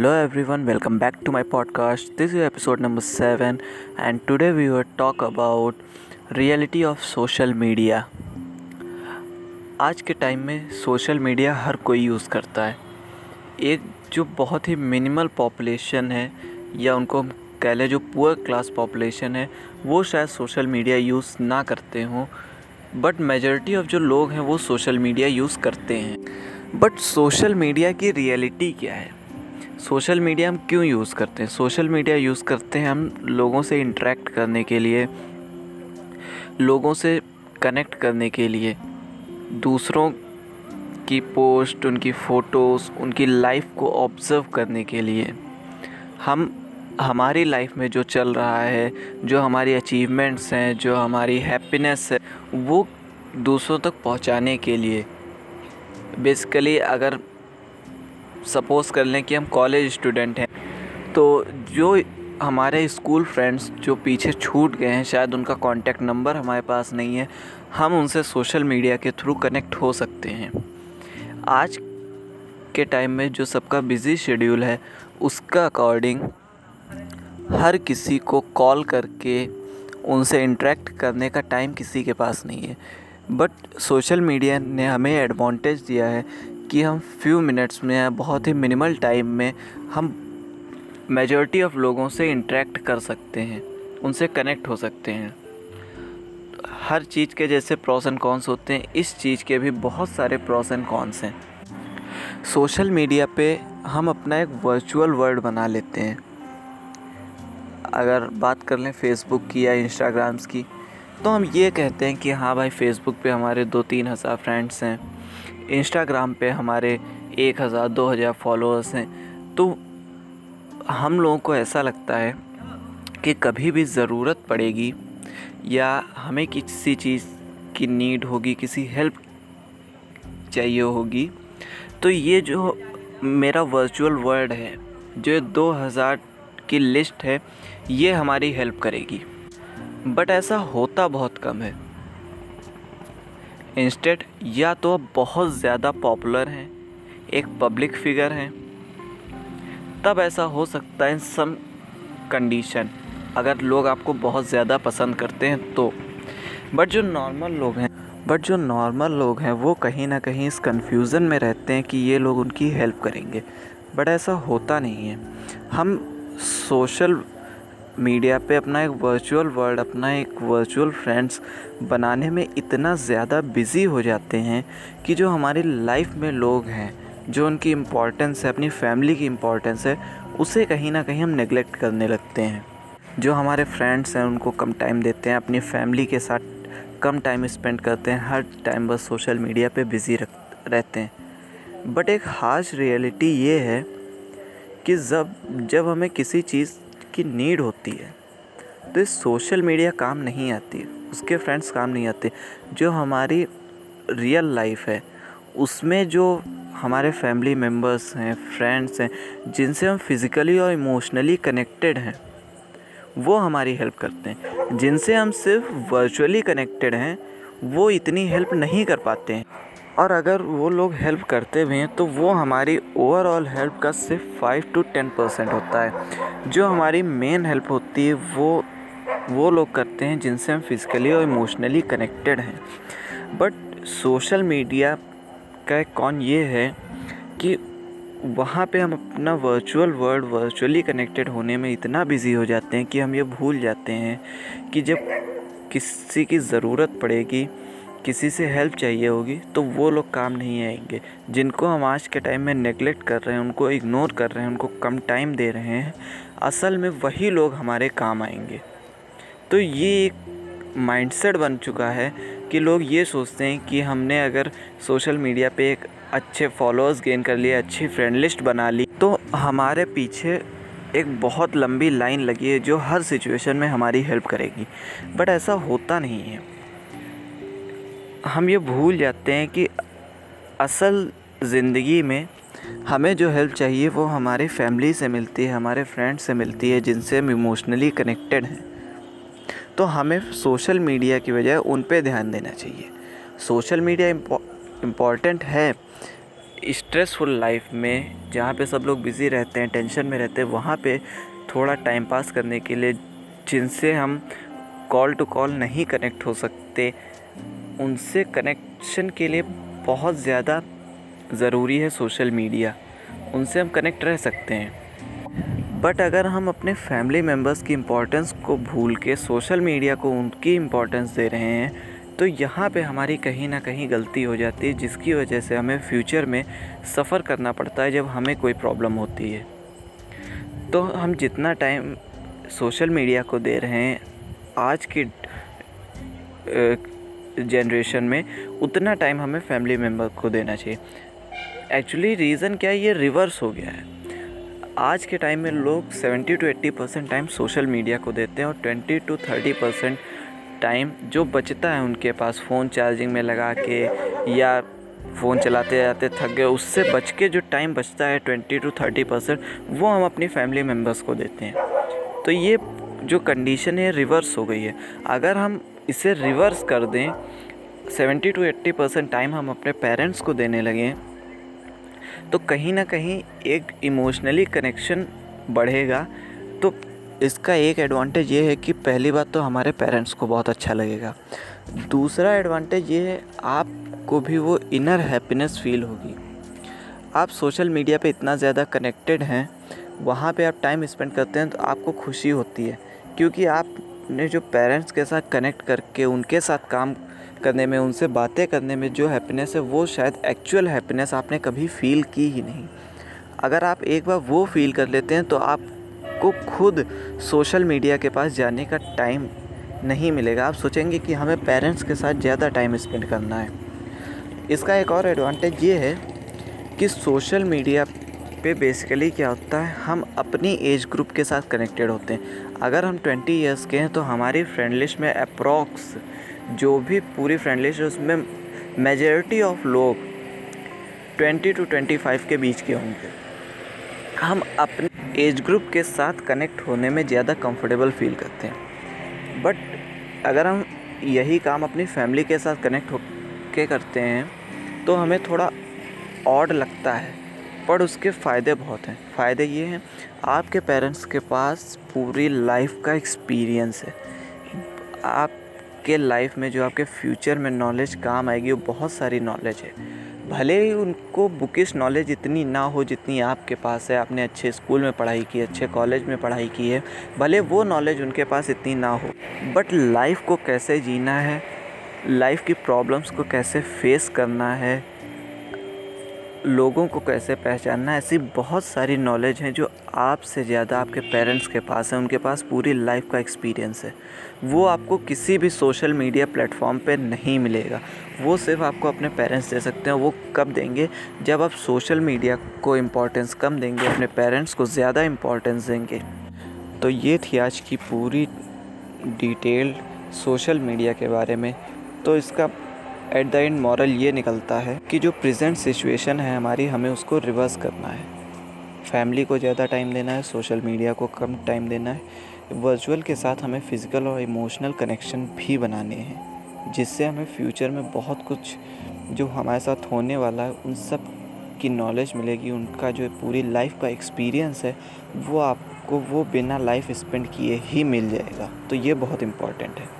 Hello everyone, welcome back to my podcast. This is episode number 7 and today we will talk about reality of social media. आज के time में social media हर कोई use करता है एक जो बहुत ही मिनिमल पॉपुलेशन है या उनको हम कह लें जो पुअर क्लास पॉपुलेशन है वो शायद सोशल मीडिया यूज़ ना करते हों बट मेजॉरिटी ऑफ़ जो लोग हैं वो सोशल मीडिया यूज़ करते हैं बट सोशल मीडिया की रियलिटी क्या है सोशल मीडिया हम क्यों यूज़ करते हैं? सोशल मीडिया यूज़ करते हैं हम लोगों से इंटरेक्ट करने के लिए, लोगों से कनेक्ट करने के लिए। दूसरों की पोस्ट, उनकी फ़ोटोज़, उनकी लाइफ को ऑब्ज़र्व करने के लिए। हम, हमारी लाइफ में जो चल रहा है, जो हमारी अचीवमेंट्स हैं, जो हमारी हैप्पीनेस है, वो दूसरों तक पहुँचाने के लिए। बेसिकली अगर सपोज़ कर लें कि हम कॉलेज स्टूडेंट हैं तो जो हमारे स्कूल फ्रेंड्स जो पीछे छूट गए हैं, शायद उनका कॉन्टैक्ट नंबर हमारे पास नहीं है, हम उनसे सोशल मीडिया के थ्रू कनेक्ट हो सकते हैं। आज के टाइम में जो सबका बिज़ी शेड्यूल है, उसका अकॉर्डिंग हर किसी को कॉल करके उनसे इंटरेक्ट करने का टाइम किसी के पास नहीं है। बट सोशल मीडिया ने हमें एडवांटेज दिया है कि हम फ्यू मिनट्स में या बहुत ही मिनिमल टाइम में हम मेजॉरिटी ऑफ़ लोगों से इंटरेक्ट कर सकते हैं, उनसे कनेक्ट हो सकते हैं। हर चीज़ के जैसे प्रॉस एंड कॉन्स होते हैं, इस चीज़ के भी बहुत सारे प्रॉस एंड कॉन्स हैं। सोशल मीडिया पे हम अपना एक वर्चुअल वर्ल्ड बना लेते हैं। अगर बात कर लें फेसबुक की या इंस्टाग्राम्स की तो हम ये कहते हैं कि हाँ भाई फेसबुक पे हमारे दो तीन हज़ार फ्रेंड्स हैं। इंस्टाग्राम पे हमारे एक हज़ार, दो हज़ार फॉलोअर्स हैं। तो हम लोगों को ऐसा लगता है कि कभी भी ज़रूरत पड़ेगी या हमें किसी चीज़ की नीड होगी, किसी हेल्प चाहिए होगी तो ये जो मेरा वर्चुअल वर्ल्ड है, जो दो हज़ार की लिस्ट है, ये हमारी हेल्प करेगी। बट ऐसा होता बहुत कम है। इंस्टेड या तो बहुत ज़्यादा पॉपुलर हैं, एक पब्लिक फिगर हैं। तब ऐसा हो सकता है इन सम कंडीशन अगर लोग आपको बहुत ज़्यादा पसंद करते हैं तो। बट जो नॉर्मल लोग हैं बट जो नॉर्मल लोग हैं, वो कहीं ना कहीं इस कन्फ्यूज़न में रहते हैं कि ये लोग उनकी हेल्प करेंगे। बट ऐसा होता नहीं है। हम सोशल मीडिया पे अपना एक वर्चुअल वर्ल्ड अपना एक वर्चुअल फ्रेंड्स बनाने में इतना ज़्यादा बिज़ी हो जाते हैं कि जो हमारी लाइफ में लोग हैं, जो उनकी इम्पोर्टेंस है, अपनी फैमिली की इम्पोर्टेंस है, उसे कहीं ना कहीं हम नेगलेक्ट करने लगते हैं। जो हमारे फ्रेंड्स हैं, उनको कम टाइम देते हैं, अपनी फैमिली के साथ कम टाइम स्पेंड करते हैं, हर टाइम बस सोशल मीडिया पे बिज़ी रख, रहते हैं। बट एक हार्श रियलिटी ये है कि जब जब हमें किसी चीज़ की नीड होती है तो इस सोशल मीडिया काम नहीं आती, उसके फ्रेंड्स काम नहीं आते। जो हमारी रियल लाइफ है, उसमें जो हमारे फैमिली मेंबर्स हैं फ्रेंड्स हैं, जिनसे हम फिज़िकली और इमोशनली कनेक्टेड हैं, वो हमारी हेल्प करते हैं। जिनसे हम सिर्फ़ वर्चुअली कनेक्टेड हैं, वो इतनी हेल्प नहीं कर पाते हैं। और अगर वो लोग हेल्प करते भी हैं तो वो हमारी ओवरऑल हेल्प का सिर्फ़ फाइव टू टेन परसेंट होता है। जो हमारी मेन हेल्प होती है, वो वो लोग करते हैं जिनसे हम फिज़िकली और इमोशनली कनेक्टेड हैं। बट सोशल मीडिया का कौन ये है कि वहाँ पे हम अपना वर्चुअल वर्ल्ड वर्चुअली कनेक्टेड होने में इतना बिज़ी हो जाते हैं कि हम ये भूल जाते हैं कि जब किसी की ज़रूरत पड़ेगी किसी से हेल्प चाहिए होगी तो वो लोग काम नहीं आएँगे। जिनको हम आज के टाइम में नेगलेक्ट कर रहे हैं, उनको इग्नोर कर रहे हैं, उनको कम टाइम दे रहे हैं, असल में वही लोग हमारे काम आएँगे। तो ये एक माइंडसेट बन चुका है कि लोग ये सोचते हैं कि हमने अगर सोशल मीडिया पे एक अच्छे फॉलोअर्स गेन कर लिए, अच्छी फ्रेंड लिस्ट बना ली तो हमारे पीछे एक बहुत लंबी लाइन लगी है जो हर सिचुएशन में हमारी हेल्प करेगी। बट ऐसा होता नहीं है। हम ये भूल जाते हैं कि असल ज़िंदगी में हमें जो हेल्प चाहिए वो हमारे फैमिली से मिलती है, हमारे फ्रेंड से मिलती है, जिनसे हम इमोशनली कनेक्टेड हैं। तो हमें सोशल मीडिया की बजाय उन पे ध्यान देना चाहिए। सोशल मीडिया इंपॉर्टेंट है। स्ट्रेसफुल लाइफ में जहाँ पे सब लोग बिज़ी रहते हैं टेंशन में रहते हैं, वहाँ पे थोड़ा टाइम पास करने के लिए जिनसे हम कॉल टू कॉल नहीं कनेक्ट हो सकते उनसे कनेक्शन के लिए बहुत ज़्यादा ज़रूरी है सोशल मीडिया उनसे हम कनेक्ट रह सकते हैं। बट अगर हम अपने फैमिली मेंबर्स की इम्पोर्टेंस को भूल के सोशल मीडिया को उनकी इम्पोर्टेंस दे रहे हैं तो यहाँ पे हमारी कहीं ना कहीं गलती हो जाती है, जिसकी वजह से हमें फ्यूचर में सफ़र करना पड़ता है जब हमें कोई प्रॉब्लम होती है। तो हम जितना टाइम सोशल मीडिया को दे रहे हैं, आज की जनरेशन में उतना टाइम हमें फैमिली मेंबर को देना चाहिए। एक्चुअली रीज़न क्या है? ये रिवर्स हो गया है। आज के टाइम में लोग 70 to 80 percent time social media को देते हैं और 20 टू 30 परसेंट टाइम जो बचता है उनके पास फ़ोन चार्जिंग में लगा के या फ़ोन चलाते जाते थक गए, उससे बच के जो टाइम बचता है ट्वेंटी टू थर्टी परसेंट वो हम अपनी फैमिली मेंबर्स को देते हैं। तो ये जो कंडीशन है रिवर्स हो गई है। अगर हम इसे रिवर्स कर दें। Seventy to eighty percent time हम अपने पेरेंट्स को देने लगें तो कहीं ना कहीं एक इमोशनली कनेक्शन बढ़ेगा। तो इसका एक एडवांटेज ये है कि पहली बात तो हमारे पेरेंट्स को बहुत अच्छा लगेगा। दूसरा एडवांटेज ये है, आपको भी वो इनर हैप्पीनेस फील होगी। आप सोशल मीडिया पे इतना ज़्यादा कनेक्टेड हैं, वहाँ पे आप टाइम स्पेंड करते हैं तो आपको खुशी होती है। क्योंकि आपने जो पेरेंट्स के साथ कनेक्ट करके, उनके साथ काम करने में, उनसे बातें करने में जो हैप्पीनेस है, वो शायद एक्चुअल हैप्पीनेस आपने कभी फील की ही नहीं। अगर आप एक बार वो फील कर लेते हैं तो आपको खुद सोशल मीडिया के पास जाने का टाइम नहीं मिलेगा। आप सोचेंगे कि हमें पेरेंट्स के साथ ज़्यादा टाइम स्पेंड करना है। इसका एक और एडवांटेज ये है कि सोशल मीडिया पे बेसिकली क्या होता है, हम अपनी एज ग्रुप के साथ कनेक्टेड होते हैं। अगर हम 20 इयर्स के हैं तो हमारी फ्रेंड लिस्ट में अप्रॉक्स जो भी पूरी फ्रेंड लिस्ट है, उसमें मेजॉरिटी ऑफ़ लोग 20 टू 25 के बीच के होंगे। हम अपने एज ग्रुप के साथ कनेक्ट होने में ज़्यादा कंफर्टेबल फील करते हैं। बट अगर हम यही काम अपनी फैमिली के साथ कनेक्ट हो के करते हैं तो हमें थोड़ा ऑड लगता है। पर उसके फ़ायदे बहुत हैं। फ़ायदे ये हैं, आपके पेरेंट्स के पास पूरी लाइफ का एक्सपीरियंस है। आपके लाइफ में जो आपके फ्यूचर में नॉलेज काम आएगी, वो बहुत सारी नॉलेज है। भले ही उनको बुकिश नॉलेज इतनी ना हो जितनी आपके पास है। आपने अच्छे स्कूल में पढ़ाई की, अच्छे कॉलेज में पढ़ाई की है, भले वो नॉलेज उनके पास इतनी ना हो। बट लाइफ को कैसे जीना है? लाइफ की प्रॉब्लम्स को कैसे फेस करना है? लोगों को कैसे पहचानना ऐसी बहुत सारी नॉलेज हैं जो आपसे ज़्यादा आपके पेरेंट्स के पास है, उनके पास पूरी लाइफ का एक्सपीरियंस है। वो आपको किसी भी सोशल मीडिया प्लेटफॉर्म पे नहीं मिलेगा। वो सिर्फ़ आपको अपने पेरेंट्स दे सकते हैं। वो कब देंगे? जब आप सोशल मीडिया को इम्पोर्टेंस कम देंगे, अपने पेरेंट्स को ज़्यादा इम्पोर्टेंस देंगे। तो ये थी आज की पूरी डिटेल सोशल मीडिया के बारे में। तो इसका एट द एंड मॉरल ये निकलता है कि जो प्रेजेंट सिचुएशन है हमारी, हमें उसको रिवर्स करना है। फैमिली को ज़्यादा टाइम देना है, सोशल मीडिया को कम टाइम देना है, वर्चुअल के साथ हमें फ़िज़िकल और इमोशनल कनेक्शन भी बनाने हैं, जिससे हमें फ्यूचर में बहुत कुछ जो हमारे साथ होने वाला है, उन सब की नॉलेज मिलेगी, उनका जो पूरी लाइफ का एक्सपीरियंस है, वो आपको वो बिना लाइफ स्पेंड किए ही मिल जाएगा। तो ये बहुत इंपॉर्टेंट है।